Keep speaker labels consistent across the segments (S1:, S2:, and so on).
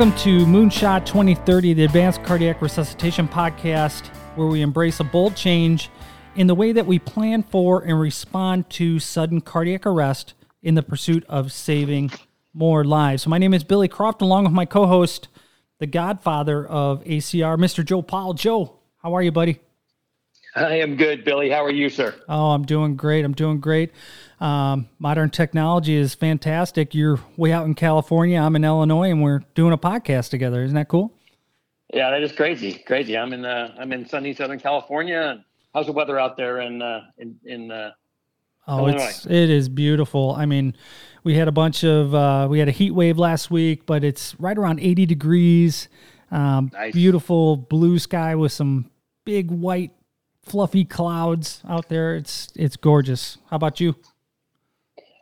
S1: Welcome to Moonshot 2030, the Advanced Cardiac Resuscitation Podcast, where we embrace a bold change in the way that we plan for and respond to sudden cardiac arrest in the pursuit of saving more lives. So, my name is Billy Croft, along with my co host, the godfather of ACR, Mr. Joe Powell. Joe, how are you, buddy?
S2: I am good, Billy. How are you, sir?
S1: Oh, I'm doing great. I'm doing great. Um, modern technology is fantastic. You're way out in California. I'm in Illinois, and we're doing a podcast together. Isn't that cool?
S2: Yeah, that is crazy. Crazy. I'm in uh, I'm in sunny Southern California. How's the weather out there in uh, in in uh,
S1: Oh, Illinois? it's it is beautiful. I mean, we had a bunch of uh, we had a heat wave last week, but it's right around 80 degrees. Um, nice. Beautiful blue sky with some big white fluffy clouds out there. It's it's gorgeous. How about you?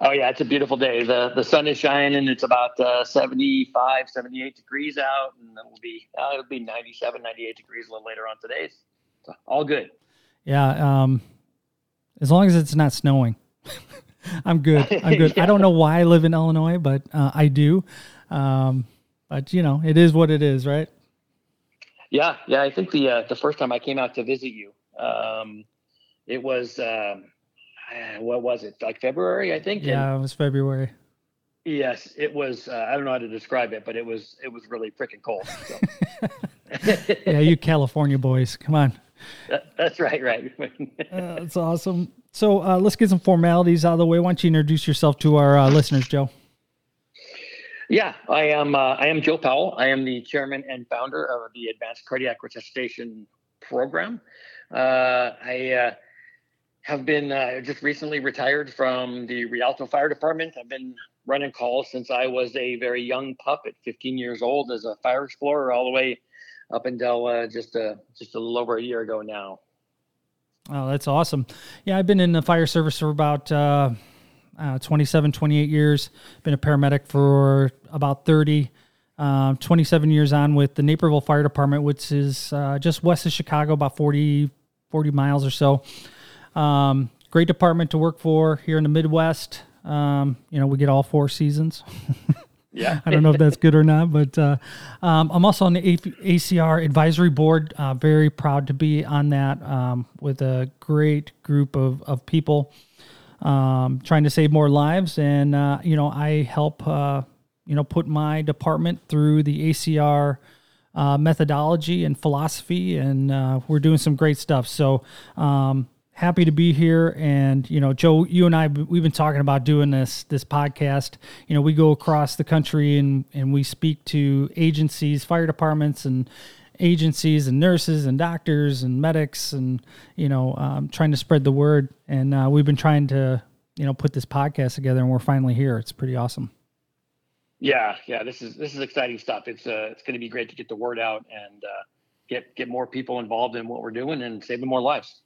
S2: Oh yeah, it's a beautiful day. The the sun is shining. It's about uh, 75, 78 degrees out, and it'll be uh, it'll be 97, 98 degrees a little later on today. So all good.
S1: Yeah, um, as long as it's not snowing, I'm good. I'm good. yeah. I don't know why I live in Illinois, but uh, I do. Um, but you know, it is what it is, right?
S2: Yeah, yeah. I think the uh, the first time I came out to visit you, um, it was. Um, what was it like February? I think.
S1: Yeah, and, it was February.
S2: Yes, it was. Uh, I don't know how to describe it, but it was it was really freaking cold. So.
S1: yeah, you California boys, come on.
S2: That, that's right, right.
S1: uh, that's awesome. So uh, let's get some formalities out of the way. Why don't you introduce yourself to our uh, listeners, Joe?
S2: Yeah, I am. Uh, I am Joe Powell. I am the chairman and founder of the Advanced Cardiac Resuscitation Program. I have been uh, just recently retired from the Rialto Fire Department. I've been running calls since I was a very young pup at 15 years old as a fire explorer, all the way up until uh, just a just a little over a year ago now.
S1: Oh, that's awesome! Yeah, I've been in the fire service for about uh, uh, 27, 28 years. Been a paramedic for about 30. Uh, 27 years on with the Naperville Fire Department, which is uh, just west of Chicago, about 40, 40 miles or so. Um, great department to work for here in the Midwest. Um, you know, we get all four seasons.
S2: yeah.
S1: I don't know if that's good or not, but uh, um, I'm also on the ACR advisory board. Uh, very proud to be on that um, with a great group of, of people um, trying to save more lives. And, uh, you know, I help, uh, you know, put my department through the ACR. Uh, methodology and philosophy, and uh, we're doing some great stuff. So, um, happy to be here. And you know joe you and i we've been talking about doing this this podcast. You know we go across the country and and we speak to agencies fire departments and agencies and nurses and doctors and medics and you know um, trying to spread the word. And uh, we've been trying to you know put this podcast together and we're finally here. It's pretty awesome
S2: yeah yeah this is this is exciting stuff it's uh it's going to be great to get the word out and uh get get more people involved in what we're doing and saving more lives.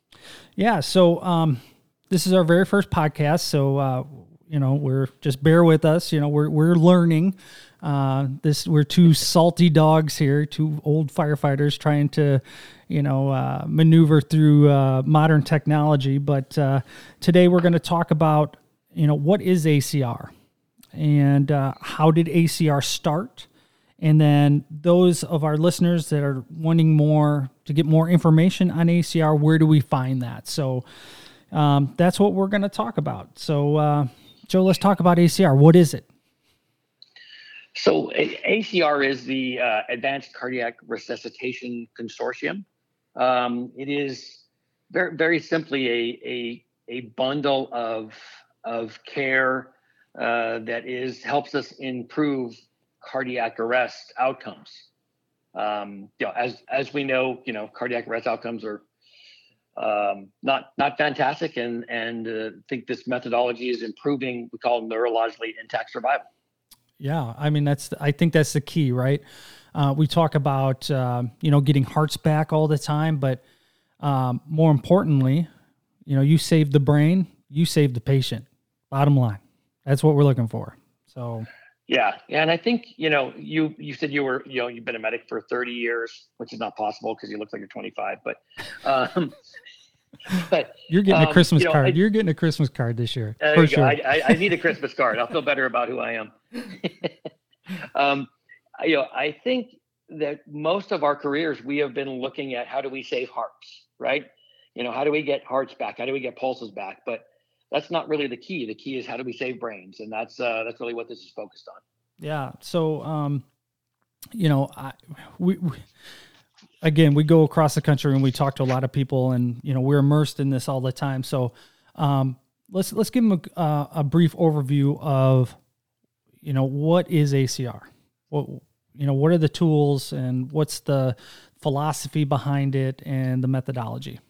S1: Yeah. So um, this is our very first podcast. So uh, you know, we're just bear with us. You know, we're we're learning. Uh, this we're two salty dogs here, two old firefighters trying to, you know, uh, maneuver through uh, modern technology. But uh, today we're going to talk about, you know, what is ACR, and uh, how did ACR start, and then those of our listeners that are wanting more to get more information on ACR, where do we find that? So um, that's what we're going to talk about. So, uh, Joe, let's talk about ACR. What is it?
S2: So, ACR is the uh, Advanced Cardiac Resuscitation Consortium. Um, it is very, very simply a, a, a bundle of, of care uh, that is helps us improve cardiac arrest outcomes. Um, you know, as as we know, you know, cardiac arrest outcomes are um, not not fantastic, and and uh, think this methodology is improving. We call neurologically intact survival.
S1: Yeah, I mean that's I think that's the key, right? Uh, we talk about uh, you know getting hearts back all the time, but um, more importantly, you know you save the brain, you save the patient. Bottom line, that's what we're looking for. So
S2: yeah, yeah, and I think you know you you said you were you know you've been a medic for 30 years, which is not possible because you look like you're 25, but um,
S1: but you're getting um, a Christmas you know, card. I, you're getting a Christmas card this year for sure.
S2: I, I, need a Christmas card. I'll feel better about who I am. um, you know, I think that most of our careers we have been looking at how do we save hearts, right? You know, how do we get hearts back? How do we get pulses back? But that's not really the key. The key is how do we save brains, and that's uh, that's really what this is focused on.
S1: Yeah. So, um, you know, I, we, we again we go across the country and we talk to a lot of people, and you know we're immersed in this all the time. So, um, let's let's give them a, uh, a brief overview of, you know, what is ACR. What you know, what are the tools and what's the philosophy behind it and the methodology?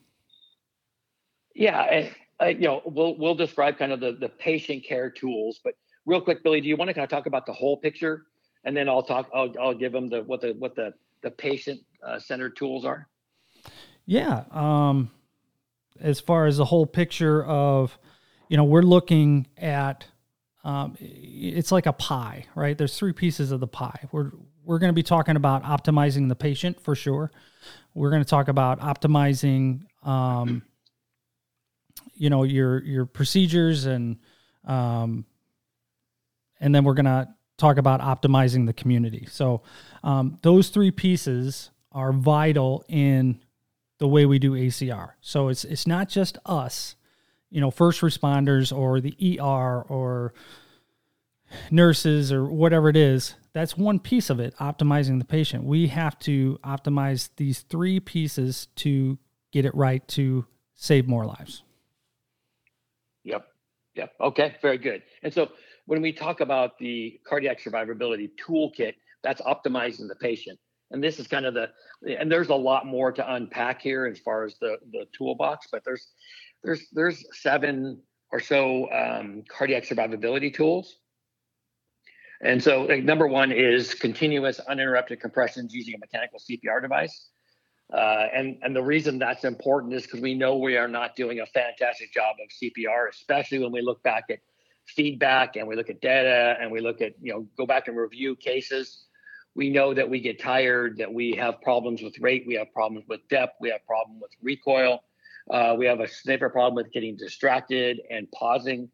S2: Yeah, uh, you know, we'll we'll describe kind of the the patient care tools, but real quick, Billy, do you want to kind of talk about the whole picture, and then I'll talk. I'll I'll give them the what the what the the patient uh, centered tools are.
S1: Yeah. Um, as far as the whole picture of, you know, we're looking at. Um, it's like a pie, right? There's three pieces of the pie. We're we're going to be talking about optimizing the patient for sure. We're going to talk about optimizing um, you know your your procedures and um, and then we're gonna talk about optimizing the community. So um, those three pieces are vital in the way we do ACR. So it's it's not just us, you know, first responders or the ER or nurses or whatever it is. That's one piece of it, optimizing the patient. We have to optimize these three pieces to get it right to save more lives.
S2: Yep. Okay. Very good. And so when we talk about the cardiac survivability toolkit, that's optimizing the patient. And this is kind of the, and there's a lot more to unpack here as far as the the toolbox, but there's there's there's seven or so um, cardiac survivability tools. And so, like, number one is continuous uninterrupted compressions using a mechanical CPR device. Uh, and and the reason that's important is because we know we are not doing a fantastic job of CPR, especially when we look back at feedback and we look at data and we look at you know go back and review cases. We know that we get tired, that we have problems with rate, we have problems with depth, we have problem with recoil, uh, we have a sniper problem with getting distracted and pausing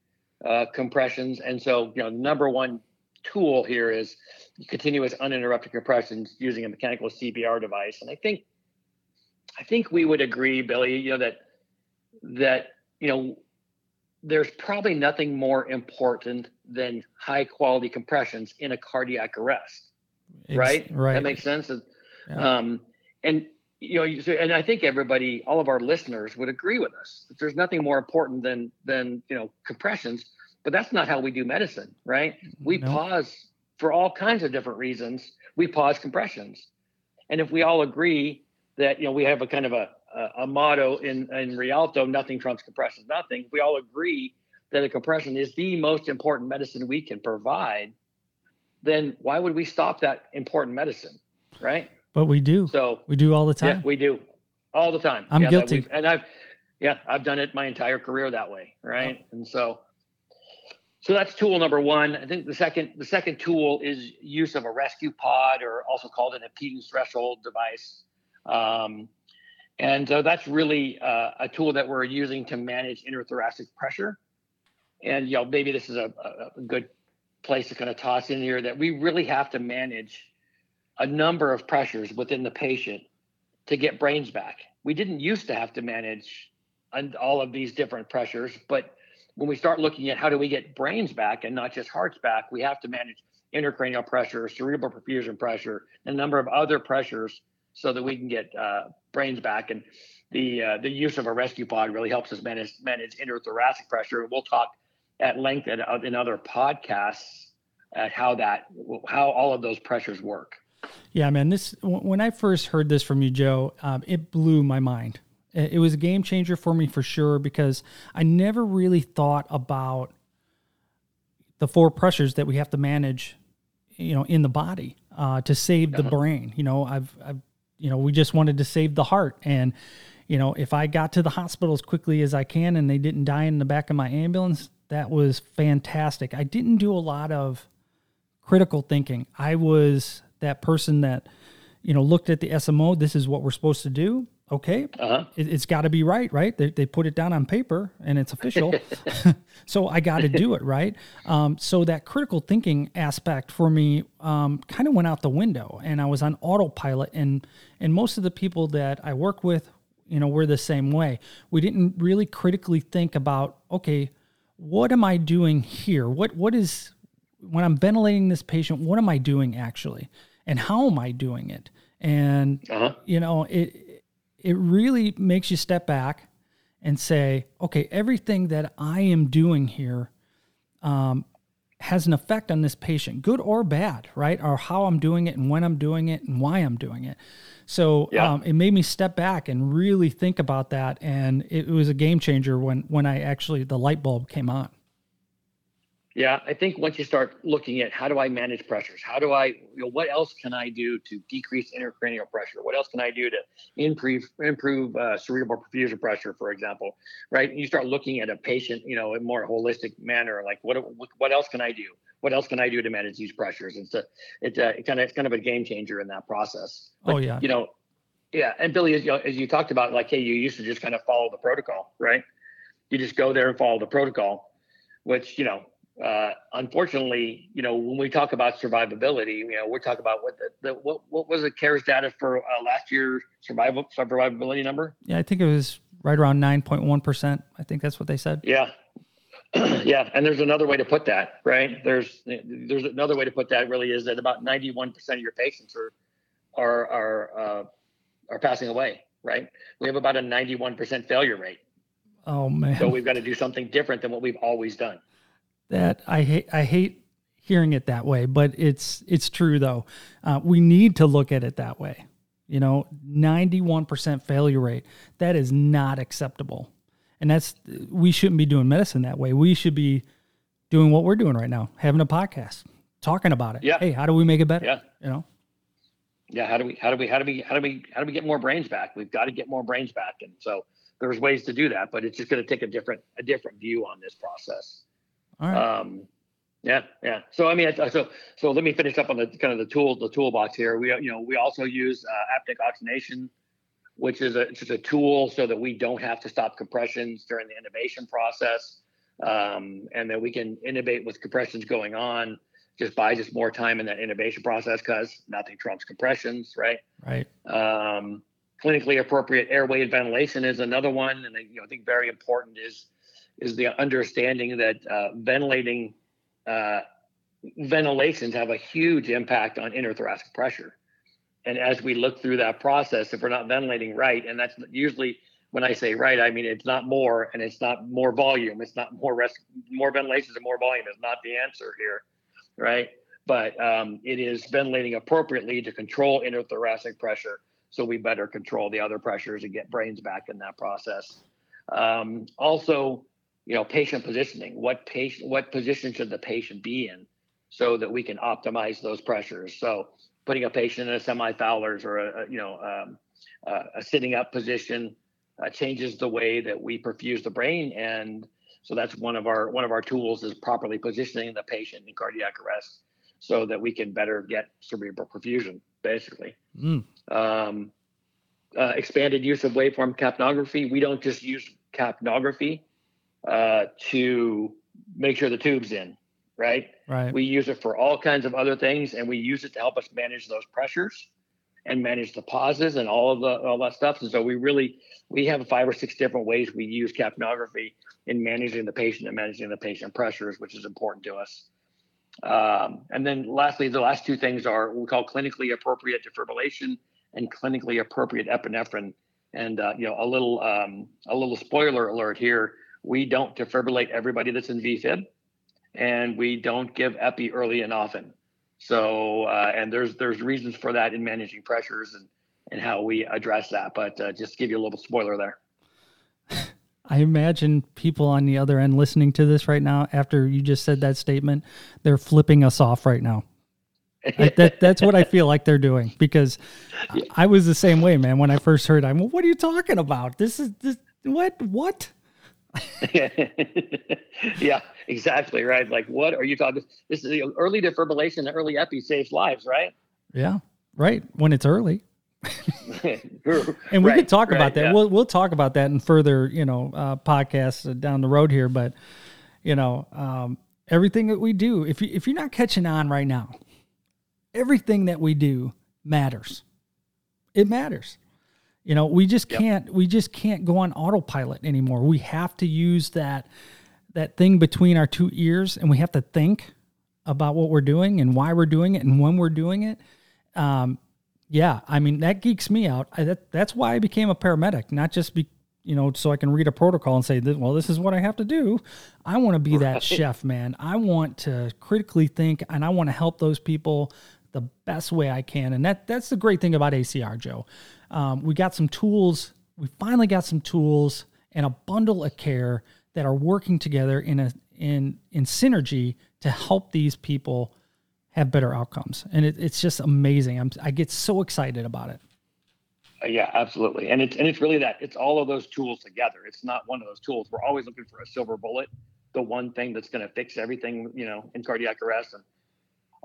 S2: uh, compressions. And so you know number one tool here is continuous uninterrupted compressions using a mechanical CPR device. And I think I think we would agree, Billy, you know, that that, you know, there's probably nothing more important than high quality compressions in a cardiac arrest. right? Right. That makes sense. Yeah. Um, and you know, and I think everybody, all of our listeners would agree with us. That there's nothing more important than than you know compressions, but that's not how we do medicine, right? We no. pause for all kinds of different reasons. We pause compressions, and if we all agree that you know we have a kind of a a, a motto in in Rialto: nothing trumps compression. Nothing. We all agree that a compression is the most important medicine we can provide. Then why would we stop that important medicine, right?
S1: But we do. So we do all the time.
S2: Yeah, we do all the time.
S1: I'm
S2: yeah,
S1: guilty,
S2: and I've yeah I've done it my entire career that way, right? Oh. And so so that's tool number one. I think the second the second tool is use of a ResQPOD, or also called an impedance threshold device. Um, and so that's really uh, a tool that we're using to manage interthoracic pressure. And you know, maybe this is a, a good place to kind of toss in here that we really have to manage a number of pressures within the patient to get brains back. We didn't used to have to manage all of these different pressures, but when we start looking at how do we get brains back and not just hearts back, we have to manage intracranial pressure, cerebral perfusion pressure, and a number of other pressures so that we can get uh, brains back. And the uh, the use of a ResQPOD really helps us manage manage interthoracic pressure. We'll talk at length in, uh, in other podcasts at how that how all of those pressures work.
S1: Yeah, man. This when I first heard this from you, Joe, um, it blew my mind. It was a game changer for me for sure because I never really thought about the four pressures that we have to manage, you know, in the body uh, to save the uh-huh. brain. You know, I've, I've, you know, we just wanted to save the heart, and you know, if I got to the hospital as quickly as I can and they didn't die in the back of my ambulance, that was fantastic. I didn't do a lot of critical thinking. I was that person that, you know, looked at the SMO. This is what we're supposed to do okay, uh-huh. it, has got to be right, right? They, they put it down on paper and it's official. so I got to do it, right? Um, so that critical thinking aspect for me um, kind of went out the window and I was on autopilot. And, and most of the people that I work with, you know, we're the same way. We didn't really critically think about, okay, what am I doing here? What, what is, when I'm ventilating this patient, what am I doing actually? And how am I doing it? And, uh-huh. you know, it, it really makes you step back and say, okay, everything that I am doing here um, has an effect on this patient, good or bad, right? Or how I'm doing it and when I'm doing it and why I'm doing it. So yeah. um, it made me step back and really think about that, and it was a game changer when when I actually the light bulb came on.
S2: Yeah, I think once you start looking at how do I manage pressures, how do I, you know, what else can I do to decrease intracranial pressure? What else can I do to improve improve uh, cerebral perfusion pressure, for example, right? And you start looking at a patient, you know, in more holistic manner, like what what else can I do? What else can I do to manage these pressures? It's a, it's a, it kind of it's kind of a game changer in that process.
S1: But, oh yeah,
S2: you know, yeah. And Billy, as you, as you talked about, like, hey, you used to just kind of follow the protocol, right? You just go there and follow the protocol, which you know uh, unfortunately, you know, when we talk about survivability, you know, we're talking about what the, the what what was the CARES data for uh, last year's survival survivability number?
S1: Yeah, I think it was right around nine point one percent. I think that's what they said.
S2: Yeah, yeah, and there's another way to put that, right? There's there's another way to put that. Really, is that about ninety one percent of your patients are are are uh, are passing away, right? We have about a ninety one percent failure rate.
S1: Oh man!
S2: So we've got to do something different than what we've always done
S1: that I hate I hate hearing it that way, but it's it's true though. Uh, we need to look at it that way. You know, 91% failure rate. That is not acceptable. And that's we shouldn't be doing medicine that way. We should be doing what we're doing right now, having a podcast, talking about it.
S2: Yeah.
S1: Hey, how do we make it better?
S2: Yeah.
S1: You know?
S2: Yeah, how do we how do we how do we how do we how do we get more brains back? We've got to get more brains back. And so there's ways to do that, but it's just going to take a different a different view on this process.
S1: All right. Um,
S2: yeah, yeah. So I mean, so so let me finish up on the kind of the tool the toolbox here. We you know we also use uh, apneic oxygenation, which is a it's a tool so that we don't have to stop compressions during the intubation process, um, and that we can intubate with compressions going on. Just buy just more time in that intubation process because nothing trumps compressions, right?
S1: Right.
S2: Um, clinically appropriate airway ventilation is another one, and you know I think very important is is the understanding that uh, ventilating uh, ventilations have a huge impact on interthoracic pressure. And as we look through that process, if we're not ventilating right, and that's usually when I say right, I mean it's not more and it's not more volume. It's not more rest, more ventilations and more volume is not the answer here, right? But um, it is ventilating appropriately to control interthoracic pressure, so we better control the other pressures and get brains back in that process. Um, also, you know, patient positioning. What patient, what position should the patient be in, so that we can optimize those pressures. So putting a patient in a semi Fowler's or a, a you know um, a sitting up position uh, changes the way that we perfuse the brain, and so that's one of our one of our tools is properly positioning the patient in cardiac arrest, so that we can better get cerebral perfusion, basically. Mm. Um, uh, expanded use of waveform capnography. We don't just use capnography uh, to make sure the tube's in, right?
S1: Right.
S2: We use it for all kinds of other things, and we use it to help us manage those pressures and manage the pauses and all of the all that stuff. And so we really we have five or six different ways we use capnography in managing the patient and managing the patient pressures, which is important to us. Um, and then lastly, the last two things are what we call clinically appropriate defibrillation and clinically appropriate epinephrine. And uh, you know, a little um, a little spoiler alert here we don't defibrillate everybody that's in VFib, and we don't give epi early and often. So, uh, and there's there's reasons for that in managing pressures and and how we address that. But uh, just give you a little spoiler there.
S1: I imagine people on the other end listening to this right now, after you just said that statement, they're flipping us off right now. I, that, that's what I feel like they're doing because I was the same way, man. When I first heard, I'm, what are you talking about? This is this, what, what?
S2: yeah, exactly. Right. Like, what are you talking? This is the early defibrillation, the early epi saves lives, right?
S1: Yeah. Right. When it's early. and we right, could talk right, about that. Yeah. We'll we'll talk about that in further, you know, uh, podcasts down the road here. But you know, um, everything that we do, if you if you're not catching on right now, everything that we do matters. It matters. You know, we just can't yep. we just can't go on autopilot anymore. We have to use that that thing between our two ears, and we have to think about what we're doing and why we're doing it and when we're doing it. Um, yeah, I mean that geeks me out. I, that, that's why I became a paramedic, not just be you know so I can read a protocol and say, well, this is what I have to do. I want to be right. that chef, man. I want to critically think, and I want to help those people the best way I can. And that that's the great thing about ACR, Joe. Um, we got some tools. We finally got some tools and a bundle of care that are working together in a in in synergy to help these people have better outcomes. And it, it's just amazing. I'm, I get so excited about it.
S2: Uh, yeah, absolutely. And it's, and it's really that it's all of those tools together. It's not one of those tools. We're always looking for a silver bullet, the one thing that's going to fix everything, you know, in cardiac arrest. And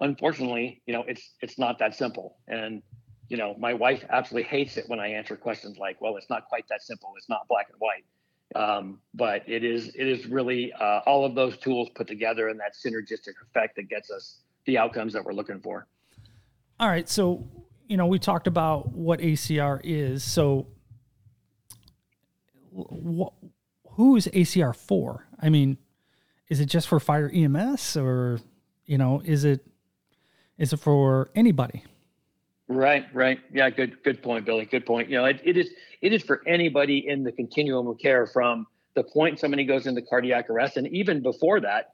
S2: unfortunately, you know, it's, it's not that simple. And, you know, my wife absolutely hates it when I answer questions like, well, it's not quite that simple. It's not black and white. Um, but it is, it is really uh, all of those tools put together and that synergistic effect that gets us the outcomes that we're looking for.
S1: All right. So, you know, we talked about what ACR is. So, wh- who is ACR for? I mean, is it just for fire EMS or, you know, is it, is it for anybody?
S2: Right, right. Yeah, good, good point, Billy. Good point. You know, it, it is, it is for anybody in the continuum of care from the point somebody goes into cardiac arrest, and even before that,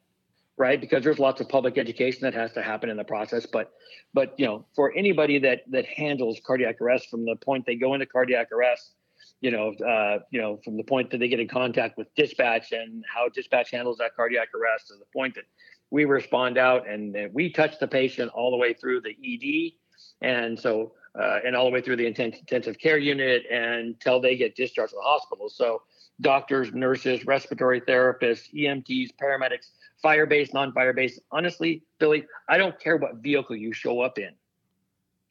S2: right? Because there's lots of public education that has to happen in the process. But, but you know, for anybody that that handles cardiac arrest from the point they go into cardiac arrest, you know, uh, you know, from the point that they get in contact with dispatch and how dispatch handles that cardiac arrest to the point that we respond out and we touch the patient all the way through the ED, and so uh, and all the way through the intensive care unit until they get discharged from the hospital. So doctors, nurses, respiratory therapists, EMTs, paramedics, fire based, non fire based. Honestly, Billy, I don't care what vehicle you show up in.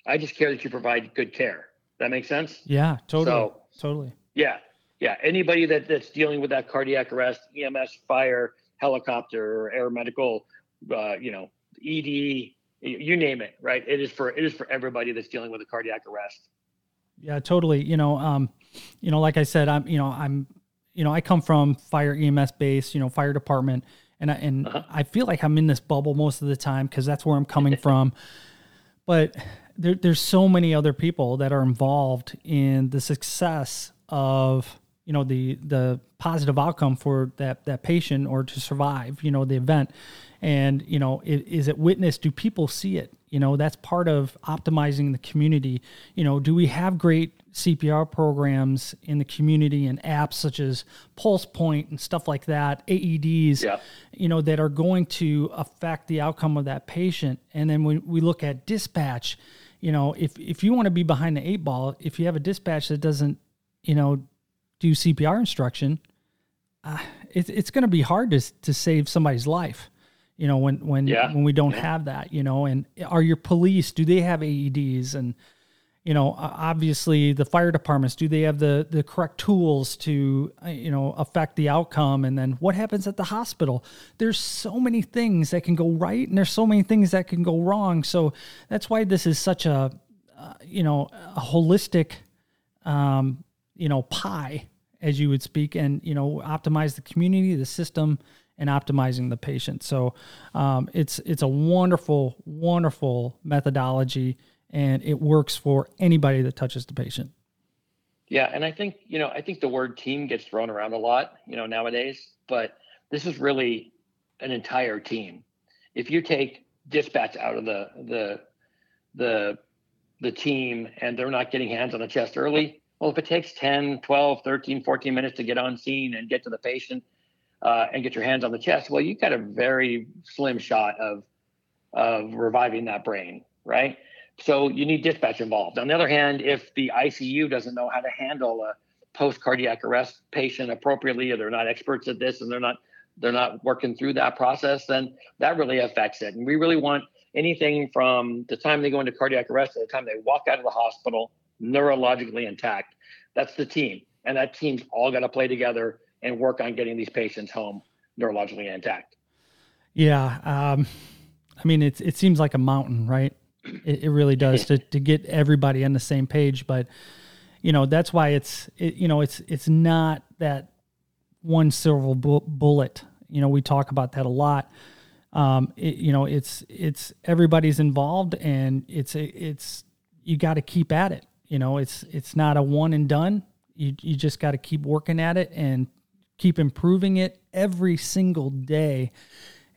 S2: I just care that you provide good care. That makes sense?
S1: Yeah, totally. So, totally.
S2: Yeah. Yeah. Anybody that, that's dealing with that cardiac arrest, EMS, fire, helicopter, or air medical, uh, you know, ED, you name it, right? It is for it is for everybody that's dealing with a cardiac arrest.
S1: Yeah, totally. You know, um, you know, like I said, I'm, you know, I'm, you know, I come from fire EMS base, you know, fire department, and I, and uh-huh. I feel like I'm in this bubble most of the time because that's where I'm coming from. But there, there's so many other people that are involved in the success of you know the the positive outcome for that that patient or to survive you know the event and you know it, is it witnessed do people see it? You know that's part of optimizing the community. You know do we have great cpr programs in the community and apps such as PulsePoint and stuff like that aeds yeah. you know that are going to affect the outcome of that patient? And then when we look at dispatch you know if if you want to be behind the eight ball if you have a dispatch that doesn't you know do cpr instruction uh, it, it's going to be hard to, to save somebody's life you know when when yeah. when we don't yeah. have that you know and are your police do they have aeds and you know obviously the fire departments do they have the the correct tools to uh, you know affect the outcome and then what happens at the hospital there's so many things that can go right and there's so many things that can go wrong so that's why this is such a uh, you know a holistic um you know pie as you would speak and you know optimize the community the system and optimizing the patient. So um, it's it's a wonderful, wonderful methodology, and it works for anybody that touches the patient.
S2: Yeah, and I think you know I think the word team gets thrown around a lot, you know, nowadays, but this is really an entire team. If you take dispatch out of the the the the team and they're not getting hands on the chest early, well, if it takes 10, 12, 13, 14 minutes to get on scene and get to the patient uh, and get your hands on the chest, well, you got a very slim shot of of reviving that brain, right? So you need dispatch involved. On the other hand, if the ICU doesn't know how to handle a post cardiac arrest patient appropriately, or they're not experts at this, and they're not they're not working through that process, then that really affects it. And we really want anything from the time they go into cardiac arrest to the time they walk out of the hospital neurologically intact. That's the team, and that team's all got to play together and work on getting these patients home neurologically intact.
S1: Yeah, um, I mean, it's it seems like a mountain, right? It, it really does to to get everybody on the same page, but you know that's why it's it, you know it's it's not that one silver bu- bullet. You know, we talk about that a lot. Um, it, you know, it's it's everybody's involved, and it's it's you got to keep at it. You know, it's it's not a one and done. You you just got to keep working at it and keep improving it every single day.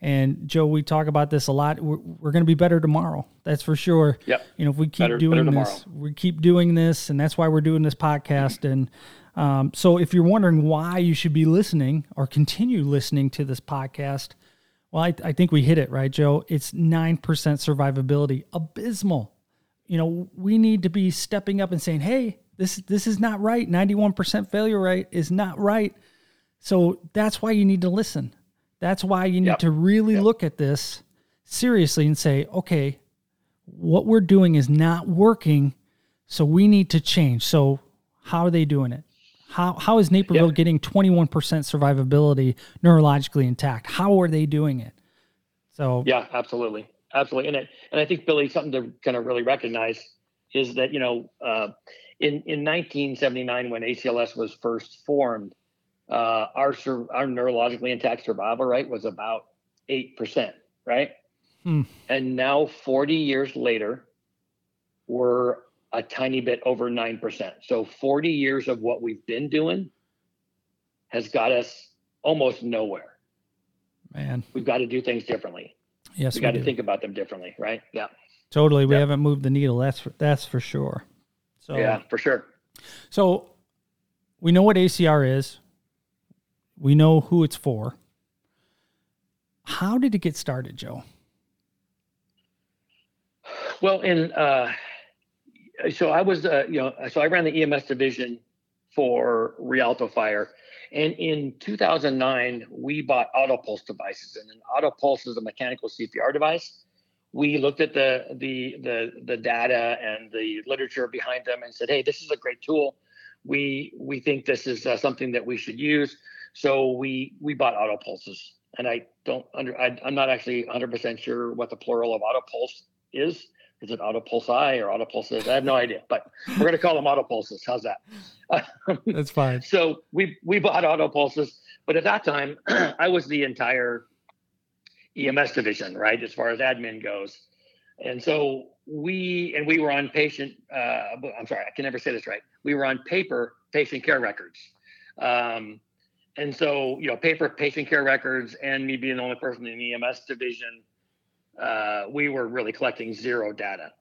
S1: And Joe, we talk about this a lot. We're, we're going to be better tomorrow. That's for sure.
S2: Yeah.
S1: You know, if we keep better, doing better this, we keep doing this, and that's why we're doing this podcast. And um, so, if you're wondering why you should be listening or continue listening to this podcast, well, I, I think we hit it right, Joe. It's nine percent survivability, abysmal. You know, we need to be stepping up and saying, "Hey, this this is not right. Ninety-one percent failure rate is not right." So that's why you need to listen. That's why you need yep. to really yep. look at this seriously and say, okay, what we're doing is not working, so we need to change. So how are they doing it? How how is Naperville yep. getting 21% survivability neurologically intact? How are they doing it? So
S2: Yeah, absolutely. Absolutely. And it, and I think Billy something to kind of really recognize is that, you know, uh, in in 1979 when ACLS was first formed, uh, our our neurologically intact survival rate was about eight percent, right? Hmm. And now, 40 years later, we're a tiny bit over nine percent. So 40 years of what we've been doing has got us almost nowhere.
S1: Man,
S2: we've got to do things differently.
S1: Yes,
S2: we, got to think about them differently, right? Yeah,
S1: totally. We haven't moved the needle. That's for, that's for sure.
S2: So yeah, for sure.
S1: So we know what ACR is. We know who it's for. How did it get started, Joe?
S2: Well, in uh, so I was, uh, you know, so I ran the EMS division for Rialto Fire, and in 2009 we bought AutoPulse devices, and an AutoPulse is a mechanical CPR device. We looked at the the the the data and the literature behind them, and said, "Hey, this is a great tool. We we think this is uh, something that we should use." So we we bought auto pulses, and I don't under I, am not actually 100 percent sure what the plural of auto pulse is. Is it auto pulse I or auto pulses? I have no idea, but we're going to call them auto pulses. How's that?
S1: That's fine.
S2: so we we bought auto pulses, but at that time I was the entire EMS division, right, as far as admin goes, and so we and we were on patient. Uh, I'm sorry, I can never say this right. We were on paper patient care records. Um, and so, you know, paper patient care records and me being the only person in the EMS division, uh, we were really collecting zero data.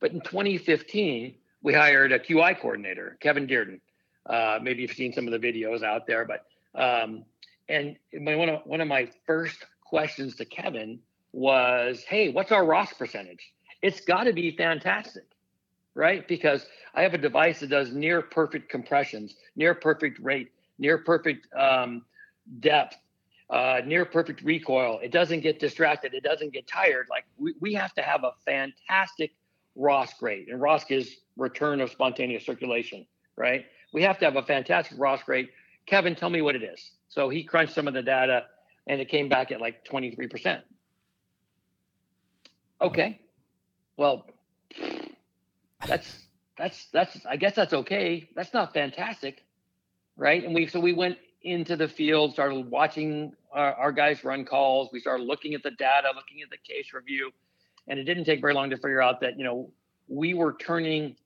S2: But in 2015, we hired a QI coordinator, Kevin Dearden. Uh, maybe you've seen some of the videos out there, but um, and my, one of one of my first questions to Kevin was, "Hey, what's our ROSC percentage? It's got to be fantastic, right? Because I have a device that does near perfect compressions, near perfect rate, near perfect um, depth, uh, near perfect recoil. It doesn't get distracted. It doesn't get tired. Like we, we have to have a fantastic ROSC rate, and ROSC is return of spontaneous circulation, right? We have to have a fantastic ROSC rate. Kevin, tell me what it is. So he crunched some of the data, and it came back at like 23%. Okay, well, that's that's that's I guess that's okay. That's not fantastic right? And we so we went into the field, started watching our, our, guys run calls. We started looking at the data, looking at the case review, and it didn't take very long to figure out that you know we were turning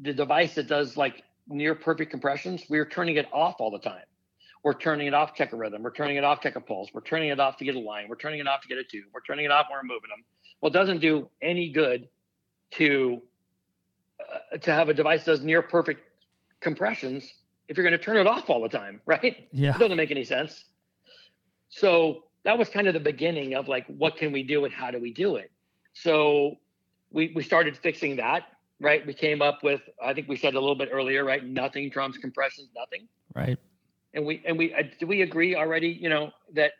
S2: the device that does like near perfect compressions. We were turning it off all the time. We're turning it off, check a rhythm. We're turning it off, check a pulse. We're turning it off to get a line. We're turning it off to get a tube. We're turning it off when we're moving them. Well, it doesn't do any good to uh, to have a device that does near perfect compressions if you're going to turn it off all the time, right?
S1: Yeah.
S2: It doesn't make any sense. So that was kind of the beginning of like, what can we do and how do we do it? So we, we started fixing that, right? We came up with, I think we said a little bit earlier, right? Nothing trumps compressions, nothing.
S1: Right.
S2: And we, and we, uh, do we agree already, you know, that,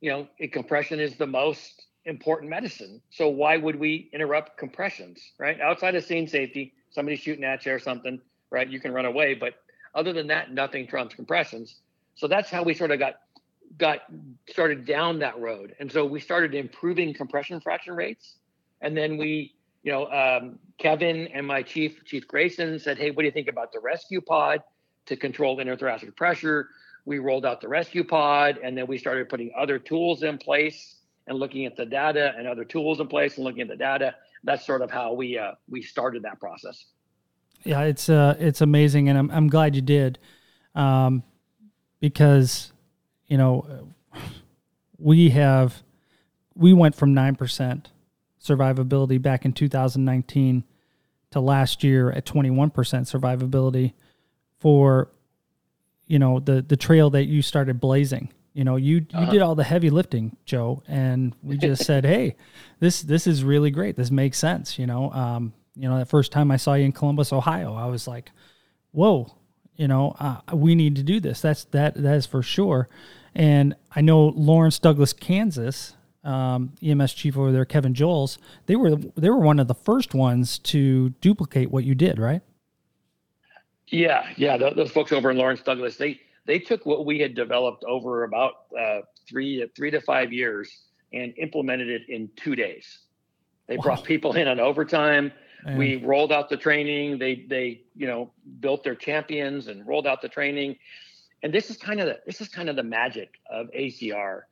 S2: you know, compression is the most important medicine. So why would we interrupt compressions, right? Outside of scene safety, somebody shooting at you or something, right? You can run away, but other than that, nothing trumps compressions. So that's how we sort of got got started down that road. And so we started improving compression fraction rates. And then we, you know, um, Kevin and my chief, Chief Grayson, said, "Hey, what do you think about the ResQPOD to control interthoracic pressure?" We rolled out the ResQPOD, and then we started putting other tools in place and looking at the data and other tools in place and looking at the data. That's sort of how we uh, we started that process.
S1: Yeah, it's uh, it's amazing, and I'm I'm glad you did, um, because you know we have we went from nine percent survivability back in 2019 to last year at 21% survivability for you know the the trail that you started blazing you know, you you uh-huh. did all the heavy lifting, Joe, and we just said, "Hey, this this is really great. This makes sense." You know, um, you know, the first time I saw you in Columbus, Ohio, I was like, "Whoa!" You know, uh, we need to do this. That's that that is for sure. And I know Lawrence Douglas, Kansas, um, EMS chief over there, Kevin Joels. They were they were one of the first ones to duplicate what you did, right?
S2: Yeah, yeah. Those folks over in Lawrence Douglas, they they took what we had developed over about uh, three to three to five years and implemented it in two days. They wow. brought people in on overtime. We rolled out the training. They they you know built their champions and rolled out the training. And this is kind of the this is kind of the magic of ACR.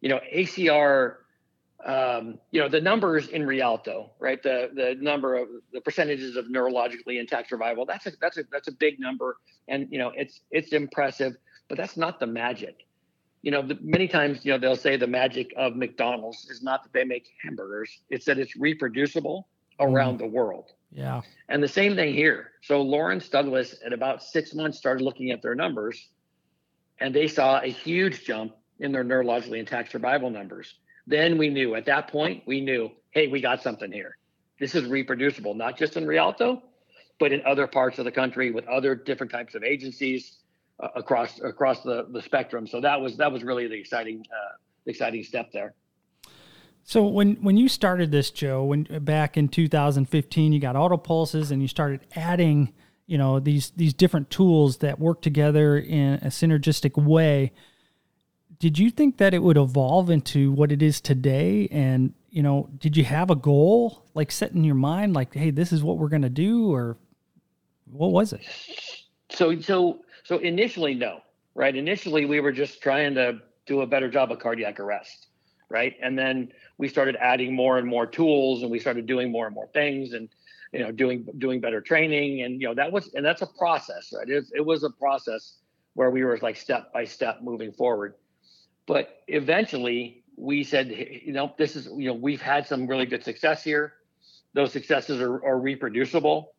S2: You know, ACR um, you know the numbers in Rialto, right? The the number of the percentages of neurologically intact survival. That's a that's a that's a big number, and you know it's it's impressive, but that's not the magic. You know, the, many times you know they'll say the magic of McDonald's is not that they make hamburgers; it's that it's reproducible around mm. the world.
S1: Yeah.
S2: And the same thing here. So Lawrence Douglas, at about six months, started looking at their numbers, and they saw a huge jump in their neurologically intact survival numbers then we knew at that point, we knew, hey, we got something here. This is reproducible, not just in Rialto, but in other parts of the country with other different types of agencies uh, across across the, the spectrum. So that was that was really the exciting uh, exciting step there.
S1: So when when you started this, Joe, when uh, back in 2015, you got auto pulses and you started adding, you know, these these different tools that work together in a synergistic way did you think that it would evolve into what it is today? And, you know, did you have a goal like set in your mind, like, hey, this is what we're to do? Or what was it?
S2: So, so, so initially, no, right? Initially, we were just trying to do a better job of cardiac arrest, right? And then we started adding more and more tools and we started doing more and more things and, you know, doing, doing better training. And, you know, that was, and that's a process, right? It, it was a process where we were like step by step moving forward but eventually we said, you know, this is, you know, we've had some really good success here. Those successes are, are reproducible.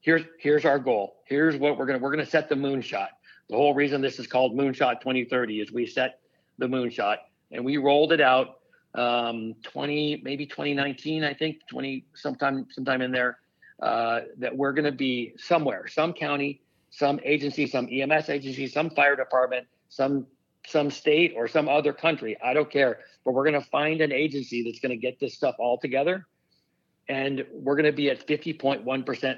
S2: Here's here's our goal. Here's what we're gonna we're gonna set the moonshot. The whole reason this is called Moonshot 2030 is we set the moonshot and we rolled it out um, 20 maybe 2019 I think 20 sometime sometime in there uh, that we're going to be somewhere some county some agency some EMS agency some fire department some some state or some other country. I don't care. But we're going to find an agency that's going to get this stuff all together. And we're going to be at 50.1%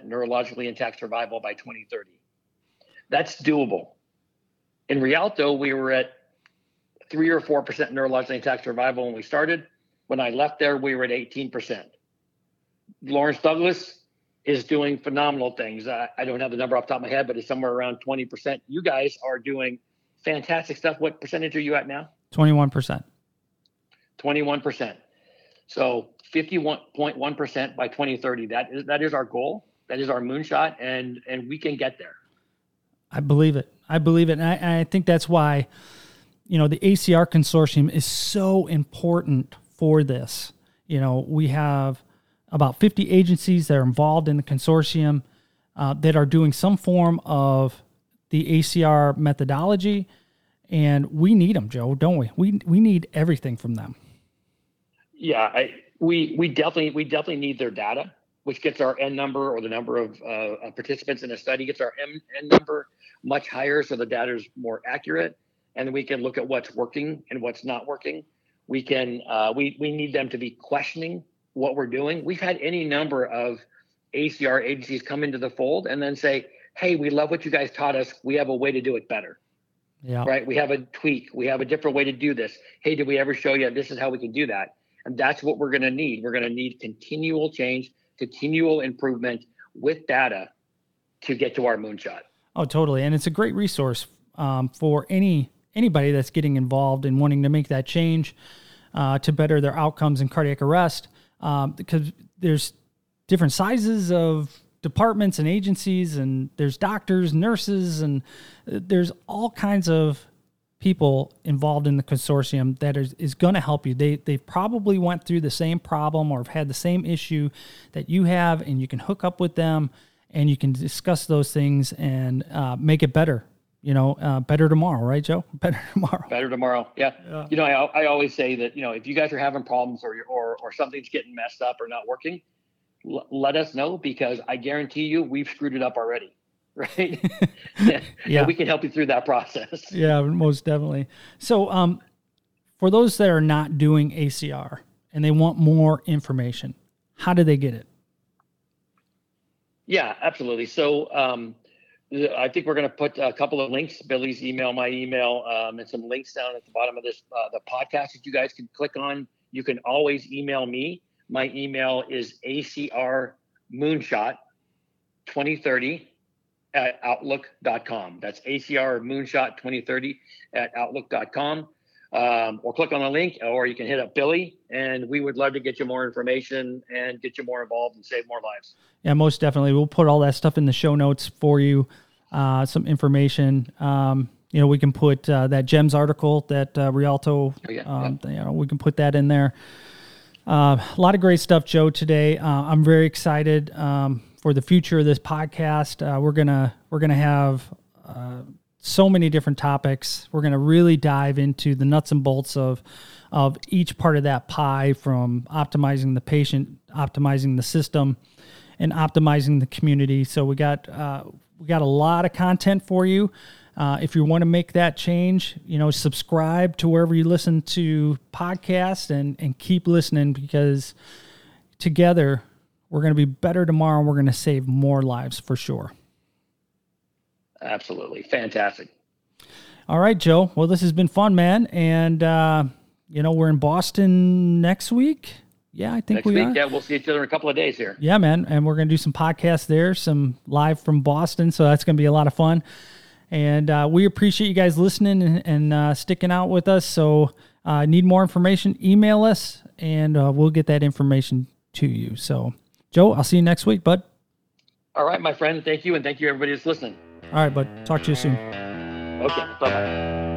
S2: neurologically intact survival by 2030. That's doable. In Rialto, we were at three or 4% neurologically intact survival when we started. When I left there, we were at 18%. Lawrence Douglas is doing phenomenal things. I, I don't have the number off the top of my head, but it's somewhere around 20%. You guys are doing fantastic stuff. What percentage are you at now?
S1: 21%.
S2: 21%. So 51.1% by 2030. That is that is our goal. That is our moonshot and and we can get there.
S1: I believe it. I believe it. And I, I think that's why you know the ACR consortium is so important for this. You know, we have about 50 agencies that are involved in the consortium uh, that are doing some form of the ACR methodology, and we need them, Joe, don't we? We we need everything from them.
S2: Yeah, I, we we definitely we definitely need their data, which gets our N number or the number of uh, participants in a study gets our M N number much higher, so the data is more accurate, and we can look at what's working and what's not working. We can uh, we we need them to be questioning what we're doing. We've had any number of ACR agencies come into the fold and then say, "Hey, we love what you guys taught us. We have a way to do it better." Yeah. Right. We have a tweak. We have a different way to do this. Hey, did we ever show you this is how we can do that? And that's what we're going to need. We're going to need continual change, continual improvement with data to get to our moonshot.
S1: Oh, totally. And it's a great resource um, for any anybody that's getting involved and wanting to make that change uh, to better their outcomes in cardiac arrest. Um, because there's different sizes of departments and agencies, and there's doctors, nurses, and uh, there's all kinds of people involved in the consortium that is, is going to help you. They they probably went through the same problem or have had the same issue that you have, and you can hook up with them and you can discuss those things and uh, make it better. You know, uh, better tomorrow, right, Joe? Better tomorrow.
S2: Better tomorrow. Yeah. yeah. You know, I, I always say that you know if you guys are having problems or or or something's getting messed up or not working, l- let us know because I guarantee you we've screwed it up already right? yeah, we can help you through that process.
S1: Yeah, most definitely. So, um, for those that are not doing ACR and they want more information, how do they get it?
S2: Yeah, absolutely. So, um, I think we're going to put a couple of links, Billy's email, my email, um, and some links down at the bottom of this uh, the podcast that you guys can click on. You can always email me. My email is acr moonshot 2030 at outlook.com. That's ACR Moonshot 2030 at outlook.com. Um, or click on the link, or you can hit up Billy, and we would love to get you more information and get you more involved and save more lives.
S1: Yeah, most definitely. We'll put all that stuff in the show notes for you. Uh, some information. Um, you know, we can put uh, that JEMS article that uh, Rialto. Oh, yeah, um, yeah. You know, we can put that in there. Uh, a lot of great stuff, Joe. Today, uh, I'm very excited. Um, for the future of this podcast. Uh, we're gonna we're gonna have uh, so many different topics. We're gonna really dive into the nuts and bolts of of each part of that pie, from optimizing the patient, optimizing the system, and optimizing the community. So we got uh, we got a lot of content for you. Uh, if you want to make that change, you know, subscribe to wherever you listen to podcasts and and keep listening because together we're going to be better tomorrow. and We're going to save more lives for sure.
S2: Absolutely. Fantastic.
S1: All right, Joe. Well, this has been fun, man. And, uh, you know, we're in Boston next week. Yeah, I think
S2: next
S1: we
S2: week,
S1: are.
S2: Yeah, we'll see each other in a couple of days here.
S1: Yeah, man. And we're going to do some podcasts there, some live from Boston. So that's going to be a lot of fun. And uh, we appreciate you guys listening and, and uh, sticking out with us. So, uh, need more information? Email us, and uh, we'll get that information to you. So, Joe, I'll see you next week, bud.
S2: All right, my friend. Thank you. And thank you, everybody that's listening.
S1: All right, bud. Talk to you soon.
S2: Okay. Bye bye.